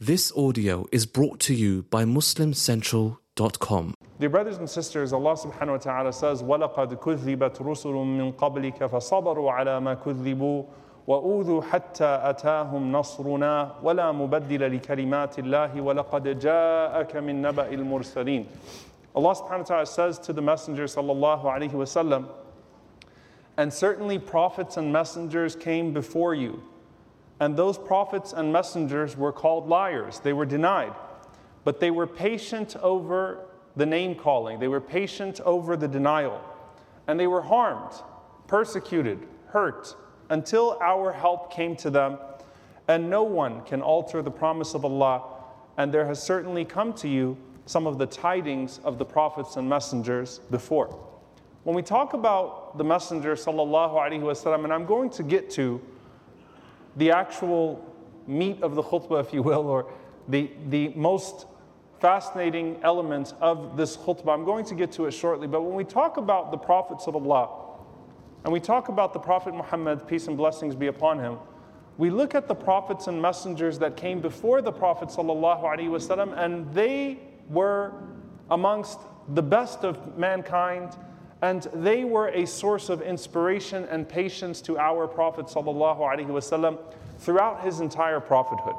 This audio is brought to you by MuslimCentral.com. Dear brothers and sisters, Allah subhanahu wa ta'ala says, وَلَقَدْ كُذِّبَتْ رُسُلٌ مِّن قَبْلِكَ فَصَبَرُوا عَلَى مَا كُذِّبُوا وَأُوذُوا حَتَّى أَتَاهُمْ نَصْرُنَا وَلَا مُبَدِّلَ لِكَلِمَاتِ اللَّهِ وَلَقَدْ جَاءَكَ مِن نَبَإِ الْمُرْسَلِينَ Allah subhanahu wa ta'ala says to the Messenger sallallahu alayhi wasallam, and certainly prophets and messengers came before you. and those prophets and messengers were called liars. They were denied. But they were patient over the name calling, they were patient over the denial. And they were harmed, persecuted, hurt, until our help came to them. And no one can alter the promise of Allah. And there has certainly come to you some of the tidings of the prophets and messengers before. When we talk about the messenger, sallallahu alaihi wasallam, and I'm going to get to the actual meat of the khutbah, if you will, or the, the most fascinating elements of this khutbah. I'm going to get to it shortly, but when we talk about the prophets of Allah, and we talk about the Prophet Muhammad, peace and blessings be upon him, we look at the prophets and messengers that came before the Prophet and they were amongst the best of mankind, and they were a source of inspiration and patience to our Prophet wasallam throughout his entire prophethood.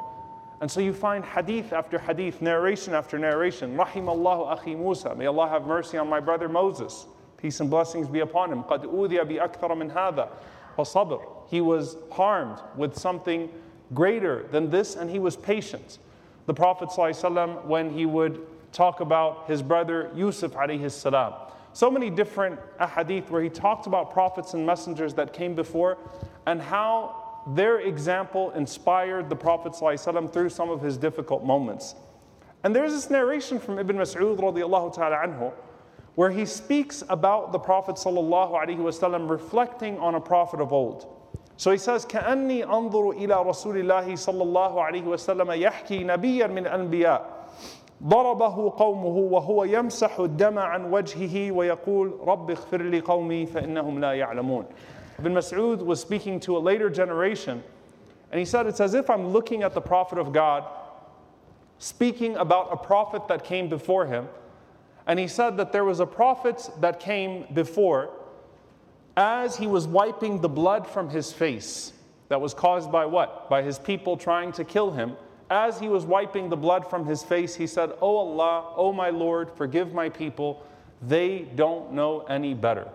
And so you find hadith after hadith, narration after narration. Rahimallahu akhi Musa. May Allah have mercy on my brother Moses. Peace and blessings be upon him. قَدْ أُوذِيَ بِأَكْثَرَ مِنْ هَذَا وَصَبْرٍ He was harmed with something greater than this and he was patient. The Prophet ﷺ, when he would talk about his brother Yusuf alayhi salam, so many different ahadith where he talked about prophets and messengers that came before and how their example inspired the Prophet ﷺ through some of his difficult moments. And there's this narration from Ibn Mas'ud radiallahu ta'ala anhu where he speaks about the Prophet ﷺ reflecting on a prophet of old. So he says, كأني أنظر إلى رسول الله صلى الله عليه وسلم يحكي نبيا من الأنبياء ضربه قومه وهو يمسح الدم عن وجهه ويقول رب اغفر لي قومي فإنهم لا يعلمون Ibn Mas'ud was speaking to a later generation, and he said, It's as if I'm looking at the Prophet of God, speaking about a prophet that came before him. And he said that there was a prophet that came before as he was wiping the blood from his face that was caused by what? By his people trying to kill him. As he was wiping the blood from his face, he said, Oh Allah, oh my Lord, forgive my people. They don't know any better.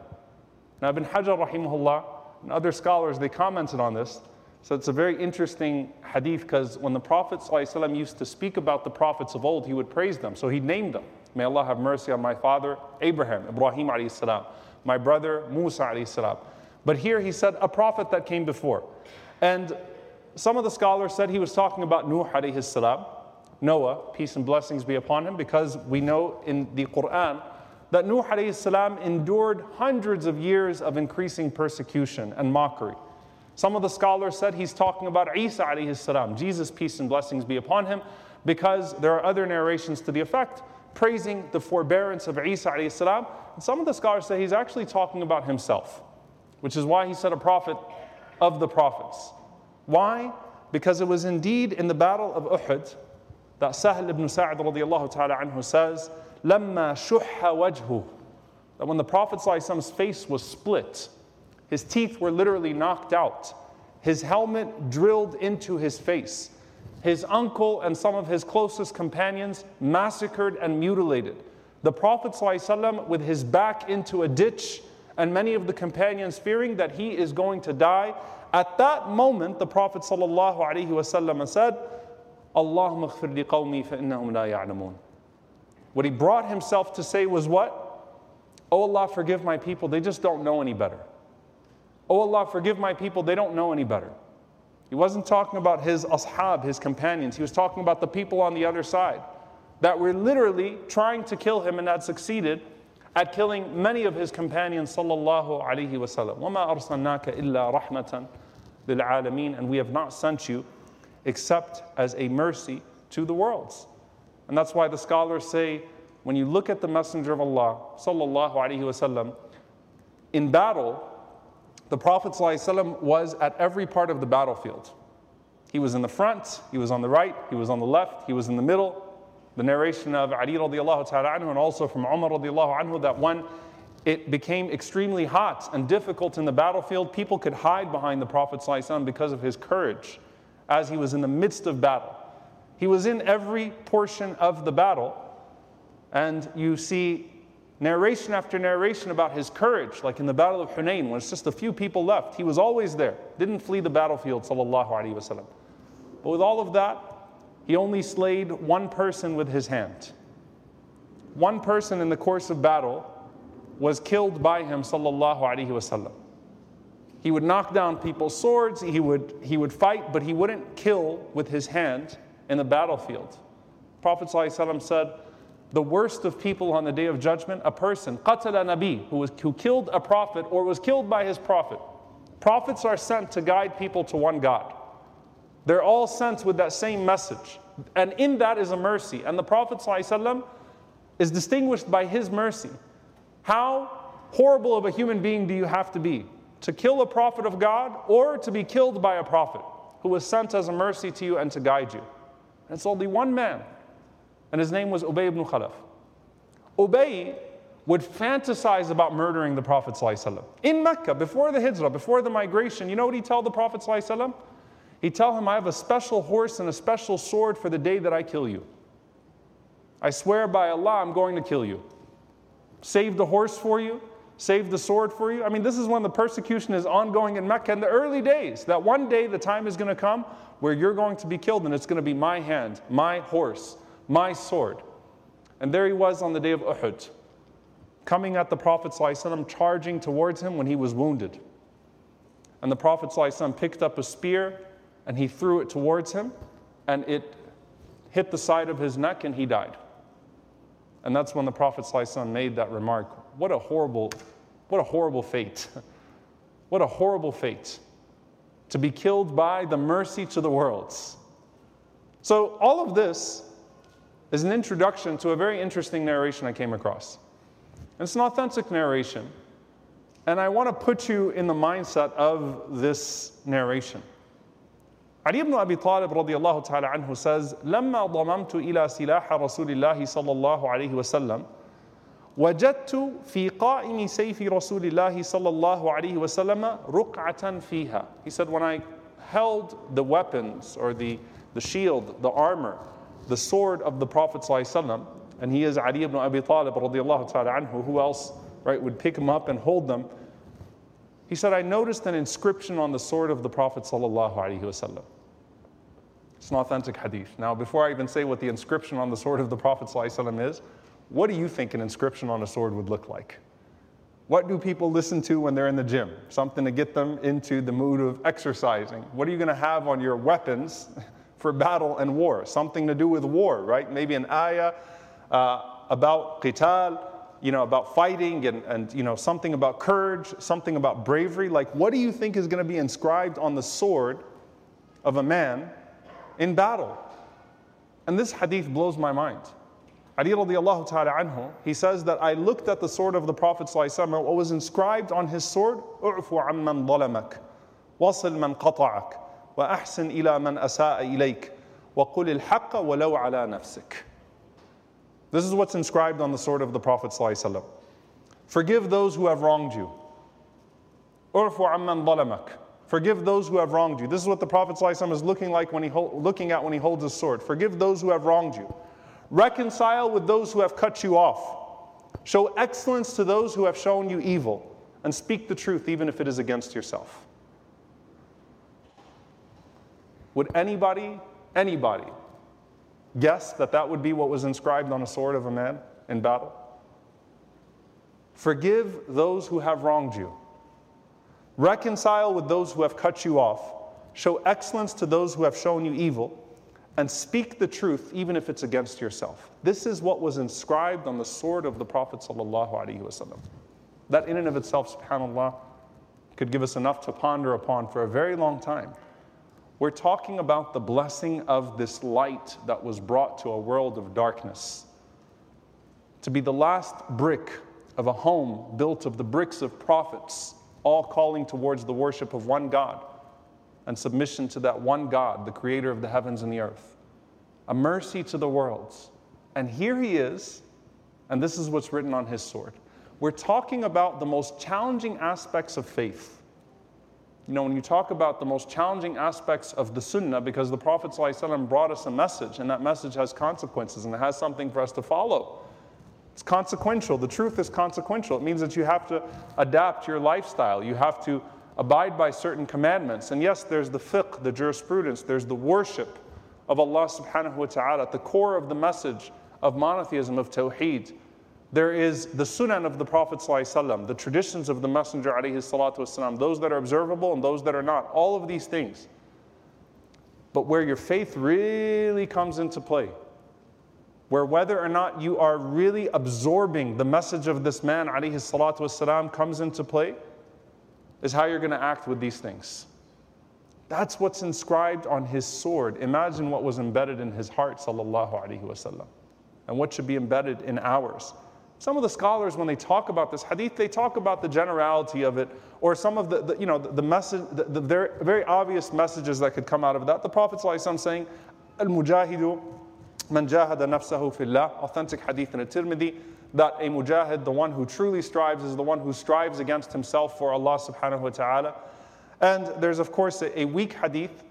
Now, Ibn Hajar, rahimahullah, and other scholars, they commented on this. So it's a very interesting hadith because when the Prophet ﷺ used to speak about the prophets of old, he would praise them. So he named them. May Allah have mercy on my father, Abraham, Ibrahim salam, my brother, Musa alayhi salam. But here he said a prophet that came before. And some of the scholars said he was talking about Nuh alayhi salam, Noah, peace and blessings be upon him, because we know in the Quran that Nuh salam endured hundreds of years of increasing persecution and mockery. Some of the scholars said he's talking about Isa salam, Jesus, peace and blessings be upon him, because there are other narrations to the effect praising the forbearance of Isa salam. And some of the scholars say he's actually talking about himself, which is why he said a prophet of the prophets. Why? Because it was indeed in the battle of Uhud that Sahl ibn Sa'd radiallahu ta'ala anhu says, لما شح وجهه that when the Prophet's face was split, his teeth were literally knocked out, his helmet drilled into his face, his uncle and some of his closest companions massacred and mutilated. The Prophet ﷺ with his back into a ditch, and many of the companions fearing that he is going to die. At that moment, the Prophet ﷺ said, Allahumma khfir li qawmi fa innahum la ya'lamun. What he brought himself to say was what? Oh Allah, forgive my people, they just don't know any better. Oh Allah, forgive my people, they don't know any better. He wasn't talking about his ashab, his companions. He was talking about the people on the other side that were literally trying to kill him and had succeeded at killing many of his companions sallallahu alaihi wasallam. وَمَا أَرْسَلْنَاكَ إِلَّا رَحْمَةً لِلْعَالَمِينَ And we have not sent you except as a mercy to the worlds. And that's why the scholars say when you look at the Messenger of Allah, sallallahu alaihi wasallam, in battle, the Prophet ﷺ was at every part of the battlefield. He was in the front, he was on the right, he was on the left, he was in the middle. The narration of Ali radiallahu ta'ala anhu and also from Umar radiallahu anhu that when it became extremely hot and difficult in the battlefield, people could hide behind the Prophet because of his courage as he was in the midst of battle. He was in every portion of the battle, and you see narration after narration about his courage, like in the Battle of Hunain, when it's just a few people left. He was always there, didn't flee the battlefield, sallallahu alaihi wasallam. But with all of that, he only slayed one person with his hand. One person in the course of battle was killed by him, sallallahu alaihi wasallam. He would knock down people's swords, he would, he would fight, but he wouldn't kill with his hand in the battlefield. Prophet ﷺ said, the worst of people on the day of judgment, a person, qatala nabi, who, was, who killed a prophet or was killed by his prophet. Prophets are sent to guide people to one God. They're all sent with that same message. And in that is a mercy. And the Prophet ﷺ is distinguished by his mercy. How horrible of a human being do you have to be to kill a prophet of God or to be killed by a prophet who was sent as a mercy to you and to guide you? And it's only one man, and his name was Ubay ibn Khalaf. Ubay would fantasize about murdering the Prophet ﷺ. in Mecca before the hijrah, before the migration. You know what he tell the Prophet ﷺ? He tell him, "I have a special horse and a special sword for the day that I kill you. I swear by Allah, I'm going to kill you. Save the horse for you, save the sword for you. I mean, this is when the persecution is ongoing in Mecca in the early days. That one day the time is going to come where you're going to be killed, and it's going to be my hand, my horse, my sword. And there he was on the day of Uhud, coming at the Prophet ﷺ, charging towards him when he was wounded. And the Prophet picked up a spear and he threw it towards him, and it hit the side of his neck, and he died. And that's when the Prophet made that remark. What a horrible, what a horrible fate. what a horrible fate to be killed by the mercy to the worlds. So, all of this is an introduction to a very interesting narration I came across. It's an authentic narration, and I want to put you in the mindset of this narration. Ali ibn Abi Talib radiallahu ta'ala anhu says, لما ضممت إلى سلاح رسول الله صلى الله عليه وسلم وجدت في قائم سيف رسول الله صلى الله عليه وسلم رقعة فيها. He said, when I held the weapons or the, the shield, the armor, the sword of the Prophet ﷺ, and he is Ali ibn Abi Talib radiallahu ta'ala anhu, who else right, would pick him up and hold them? He said, I noticed an inscription on the sword of the Prophet sallallahu alaihi wasallam. It's an authentic hadith. Now, before I even say what the inscription on the sword of the Prophet ﷺ is, what do you think an inscription on a sword would look like? What do people listen to when they're in the gym? Something to get them into the mood of exercising. What are you going to have on your weapons for battle and war? Something to do with war, right? Maybe an ayah uh, about qital, you know, about fighting and, and, you know, something about courage, something about bravery. Like, what do you think is going to be inscribed on the sword of a man in battle? And this hadith blows my mind. Ali radiallahu ta'ala anhu, he says that I looked at the sword of the Prophet what was inscribed on his sword, اعفو عمن ظلمك وصل من قطعك وأحسن إلى من أساء إليك وقل الحق ولو على نفسك. This is what's inscribed on the sword of the Prophet Forgive those who have wronged you. اعفو عمن ظلمك. Forgive those who have wronged you. This is what the Prophet ﷺ is looking like when he looking at when he holds his sword. Forgive those who have wronged you. Reconcile with those who have cut you off. Show excellence to those who have shown you evil. And speak the truth even if it is against yourself. Would anybody, anybody, guess that that would be what was inscribed on a sword of a man in battle? Forgive those who have wronged you. Reconcile with those who have cut you off. Show excellence to those who have shown you evil and speak the truth even if it's against yourself. This is what was inscribed on the sword of the Prophet That in and of itself, subhanAllah, could give us enough to ponder upon for a very long time. We're talking about the blessing of this light that was brought to a world of darkness. To be the last brick of a home built of the bricks of prophets, all calling towards the worship of one God. and submission to that one God, the creator of the heavens and the earth, a mercy to the worlds. And here he is, and this is what's written on his sword. We're talking about the most challenging aspects of faith. You know, when you talk about the most challenging aspects of the Sunnah, because the Prophet ﷺ brought us a message, and that message has consequences and it has something for us to follow. It's consequential. The truth is consequential. It means that you have to adapt your lifestyle. You have to abide by certain commandments. And yes, there's the fiqh, the jurisprudence, there's the worship of Allah subhanahu wa ta'ala at the core of the message of monotheism, of tawheed. There is the sunan of the Prophet ﷺ, the traditions of the Messenger والسلام, those that are observable and those that are not, all of these things. But where your faith really comes into play, where whether or not you are really absorbing the message of this man, alayhi salatu wasalam, comes into play, is how you're going to act with these things. That's what's inscribed on his sword. Imagine what was embedded in his heart, sallallahu alayhi wasallam, and what should be embedded in ours. Some of the scholars, when they talk about this hadith, they talk about the generality of it, or some of the, the you know, the, the message, the, the, very, very obvious messages that could come out of that. The Prophet ﷺ saying, al-mujahidu man jahada nafsahu fillah." Authentic hadith in At-Tirmidhi that a mujahid, the one who truly strives, is the one who strives against himself for Allah Subhanahu wa Taala. And there's of course a, a weak hadith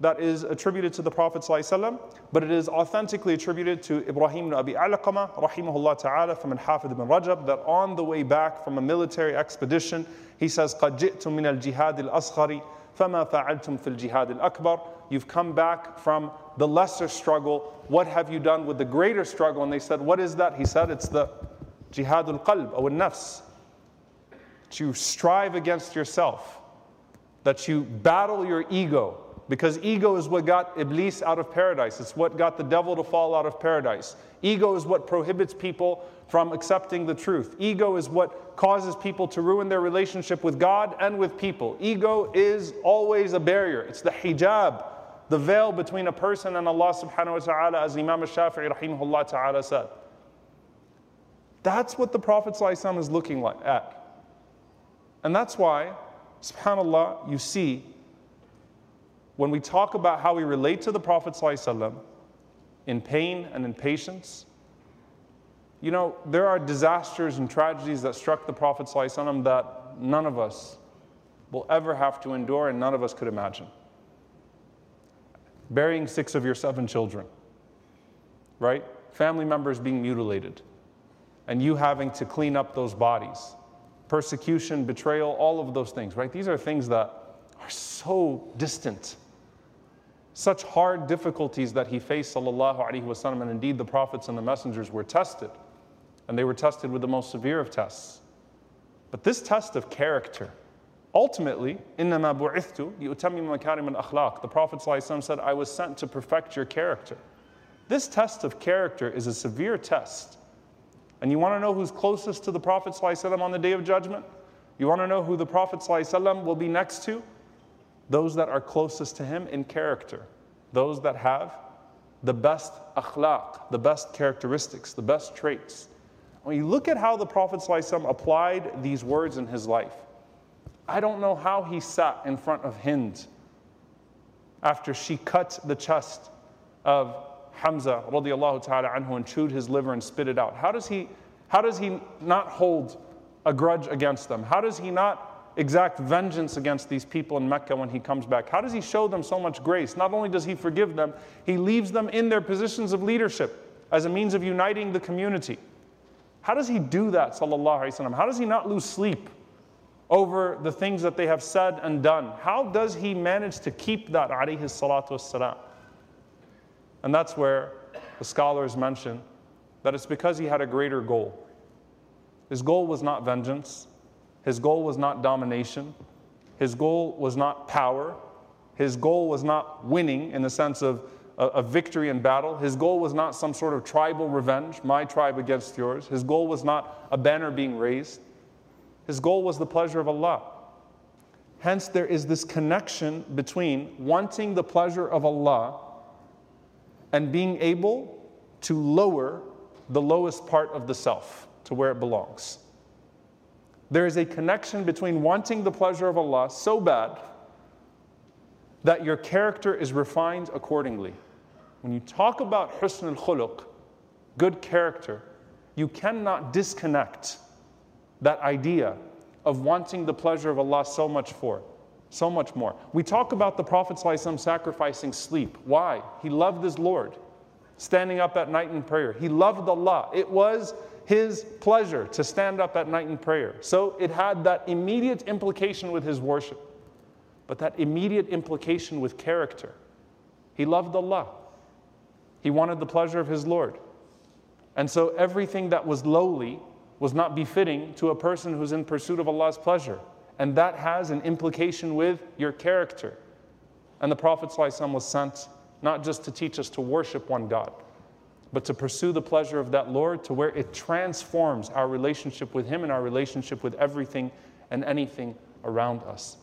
that is attributed to the Prophet ﷺ, but it is authentically attributed to Ibrahim ibn Abi Alaqama, rahimahullah ta'ala, from Al-Hafidh ibn Rajab, that on the way back from a military expedition, he says, قَدْ جِئْتُم مِنَ الْجِهَادِ الْأَصْغَرِ فَمَا فَعَلْتُم فِي الْجِهَادِ الْأَكْبَرِ You've come back from the lesser struggle. What have you done with the greater struggle? And they said, What is that? He said, It's the jihadul qalb or nafs. That you strive against yourself, that you battle your ego, because ego is what got Iblis out of paradise. It's what got the devil to fall out of paradise. Ego is what prohibits people from accepting the truth. Ego is what causes people to ruin their relationship with God and with people. Ego is always a barrier. It's the hijab, the veil between a person and Allah subhanahu wa ta'ala, as Imam al-Shafi'i rahimahullah ta'ala said. That's what the Prophet ﷺ is looking like at. And that's why, subhanAllah, you see when we talk about how we relate to the Prophet ﷺ in pain and in patience, you know, there are disasters and tragedies that struck the Prophet ﷺ that none of us will ever have to endure and none of us could imagine. Burying six of your seven children, right? Family members being mutilated, and you having to clean up those bodies. Persecution, betrayal, all of those things, right? These are things that are so distant such hard difficulties that he faced, sallallahu alaihi wasallam, and indeed the prophets and the messengers were tested, and they were tested with the most severe of tests. But this test of character, ultimately, إِنَّمَا بُعِثْتُ لِأُتَمِّمَ مَكَارِمَ الْأَخْلَاقِ The Prophet ﷺ said, I was sent to perfect your character. This test of character is a severe test. And you want to know who's closest to the Prophet ﷺ on the day of judgment? You want to know who the Prophet ﷺ will be next to? Those that are closest to him in character, those that have the best akhlaq, the best characteristics, the best traits. When you look at how the Prophet ﷺ applied these words in his life, I don't know how he sat in front of Hind after she cut the chest of Hamza radiallahu ta'ala anhu and chewed his liver and spit it out. How does he, how does he not hold a grudge against them? How does he not exact vengeance against these people in Mecca when he comes back? How does he show them so much grace? Not only does he forgive them, he leaves them in their positions of leadership as a means of uniting the community. How does he do that, sallallahu alaihi wasallam? How does he not lose sleep over the things that they have said and done? How does he manage to keep that, alayhi salatu wassalam? And that's where the scholars mention that it's because he had a greater goal. His goal was not vengeance. His goal was not domination. His goal was not power. His goal was not winning in the sense of a, a, victory in battle. His goal was not some sort of tribal revenge, my tribe against yours. His goal was not a banner being raised. His goal was the pleasure of Allah. Hence, there is this connection between wanting the pleasure of Allah and being able to lower the lowest part of the self to where it belongs. There is a connection between wanting the pleasure of Allah so bad that your character is refined accordingly. When you talk about husn al khuluq, good character, you cannot disconnect that idea of wanting the pleasure of Allah so much for, so much more. We talk about the Prophet ﷺ sacrificing sleep. Why? He loved his Lord, standing up at night in prayer. He loved Allah. It was his pleasure to stand up at night in prayer. So it had that immediate implication with his worship, but that immediate implication with character. He loved Allah. He wanted the pleasure of his Lord. And so everything that was lowly was not befitting to a person who's in pursuit of Allah's pleasure. And that has an implication with your character. And the Prophet ﷺ was sent not just to teach us to worship one God, but to pursue the pleasure of that Lord to where it transforms our relationship with Him and our relationship with everything and anything around us.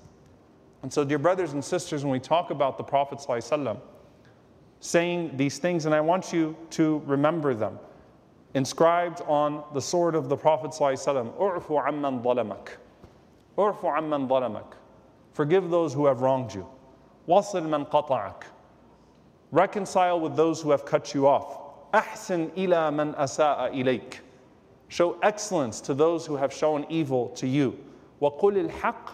And so, dear brothers and sisters, when we talk about the Prophet ﷺ saying these things, and I want you to remember them inscribed on the sword of the Prophet ﷺ, U'fu amman dhalamak. U'fu amman dhalamak. Forgive those who have wronged you. Wasil man qata'ak. Reconcile with those who have cut you off. Ahsin ila man asa'a ilayk. Show excellence to those who have shown evil to you. وَقُلِ الْحَقِّ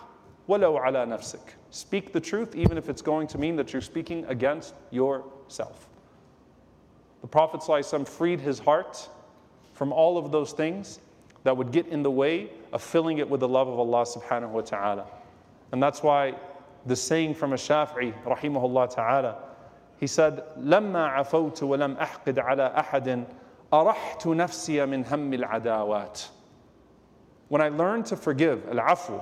وَلَوْ عَلَى نَفْسِكَ Speak the truth even if it's going to mean that you're speaking against yourself. The Prophet ﷺ freed his heart from all of those things that would get in the way of filling it with the love of Allah subhanahu wa ta'ala. And that's why the saying from a Shafi'i, rahimahullah ta'ala, he said, لما عفوت ولم أحقد على أحد أرحت نفسي من هم العداوات. When I learned to forgive, al-afu,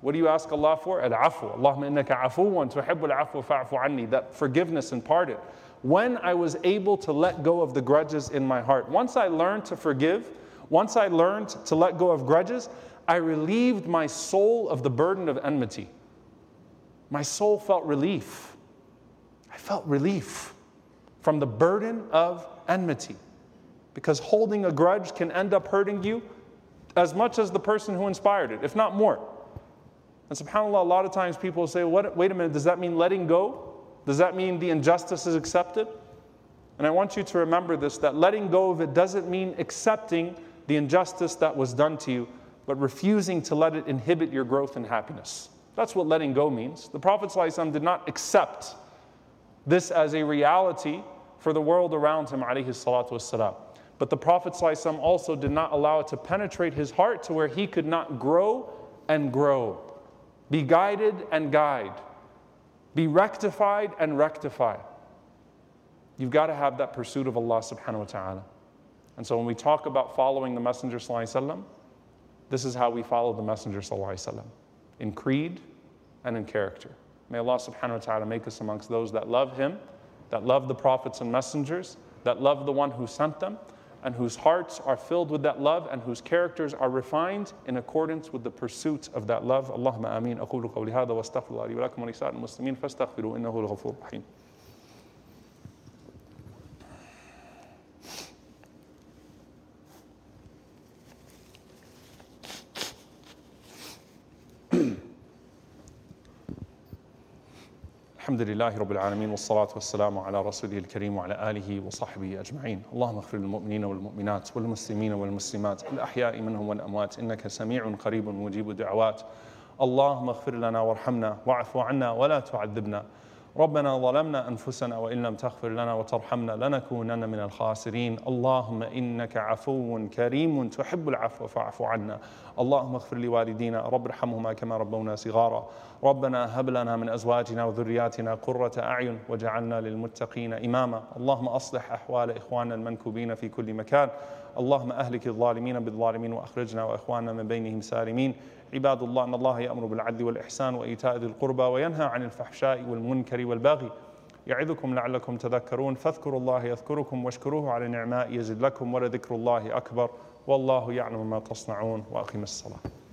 what do you ask Allah for? Al-afu. Allahumma innaka afuwan tuhibbul afu fa'fu anni. That forgiveness and pardon when I was able to let go of the grudges in my heart. Once I learned to forgive, once I learned to let go of grudges, I relieved my soul of the burden of enmity. My soul felt relief. I felt relief from the burden of enmity. Because holding a grudge can end up hurting you as much as the person who inspired it, if not more. And subhanAllah, a lot of times people say, what, wait a minute, does that mean letting go? Does that mean the injustice is accepted? And I want you to remember this that letting go of it doesn't mean accepting the injustice that was done to you, but refusing to let it inhibit your growth and happiness. That's what letting go means. The Prophet did not accept this as a reality for the world around him, But the Prophet ﷺ also did not allow it to penetrate his heart to where he could not grow and grow, be guided and guide be rectified and rectify. You've got to have that pursuit of Allah subhanahu wa ta'ala. And so when we talk about following the Messenger sallallahu this is how we follow the Messenger sallallahu in creed and in character. May Allah subhanahu wa ta'ala make us amongst those that love Him, that love the prophets and messengers, that love the one who sent them, and whose hearts are filled with that love and whose characters are refined in accordance with the pursuit of that love. Allahumma ameen. أقول قولي هذا واستغفر الله لي ولكم ولسائر المسلمين فاستغفروا إنه الغفور الرحيم. الحمد لله رب العالمين والصلاة والسلام على رسوله الكريم وعلى آله وصحبه أجمعين. اللهم اغفر للمؤمنين والمؤمنات والمسلمين والمسلمات الأحياء منهم والأموات إنك سميع قريب مجيب الدعوات. اللهم اغفر لنا وارحمنا واعف عنا ولا تعذبنا. ربنا ظلمنا أنفسنا وإن لم تغفر لنا وترحمنا لنكونن من الخاسرين. اللهم إنك عفو كريم تحب العفو فاعف عنا. اللهم اغفر لوالدينا رب ارحمهما كما ربونا صغارا. ربنا هب لنا من أزواجنا وذرياتنا قرة أعين وجعلنا للمتقين إماما. اللهم أصلح أحوال إخواننا المنكوبين في كل مكان. اللهم أهلك الظالمين بالظالمين وأخرجنا وإخواننا من بينهم سالمين. عباد الله أن الله يأمر بالعدل والإحسان وإيتاء ذي القربى وينهى عن الفحشاء والمنكر والبغي يعظكم لعلكم تذكرون. فاذكروا الله يذكركم واشكروه على نعماء يزد لكم ولذكر الله أكبر. والله يعلم ما تصنعون. وأقم الصلاة.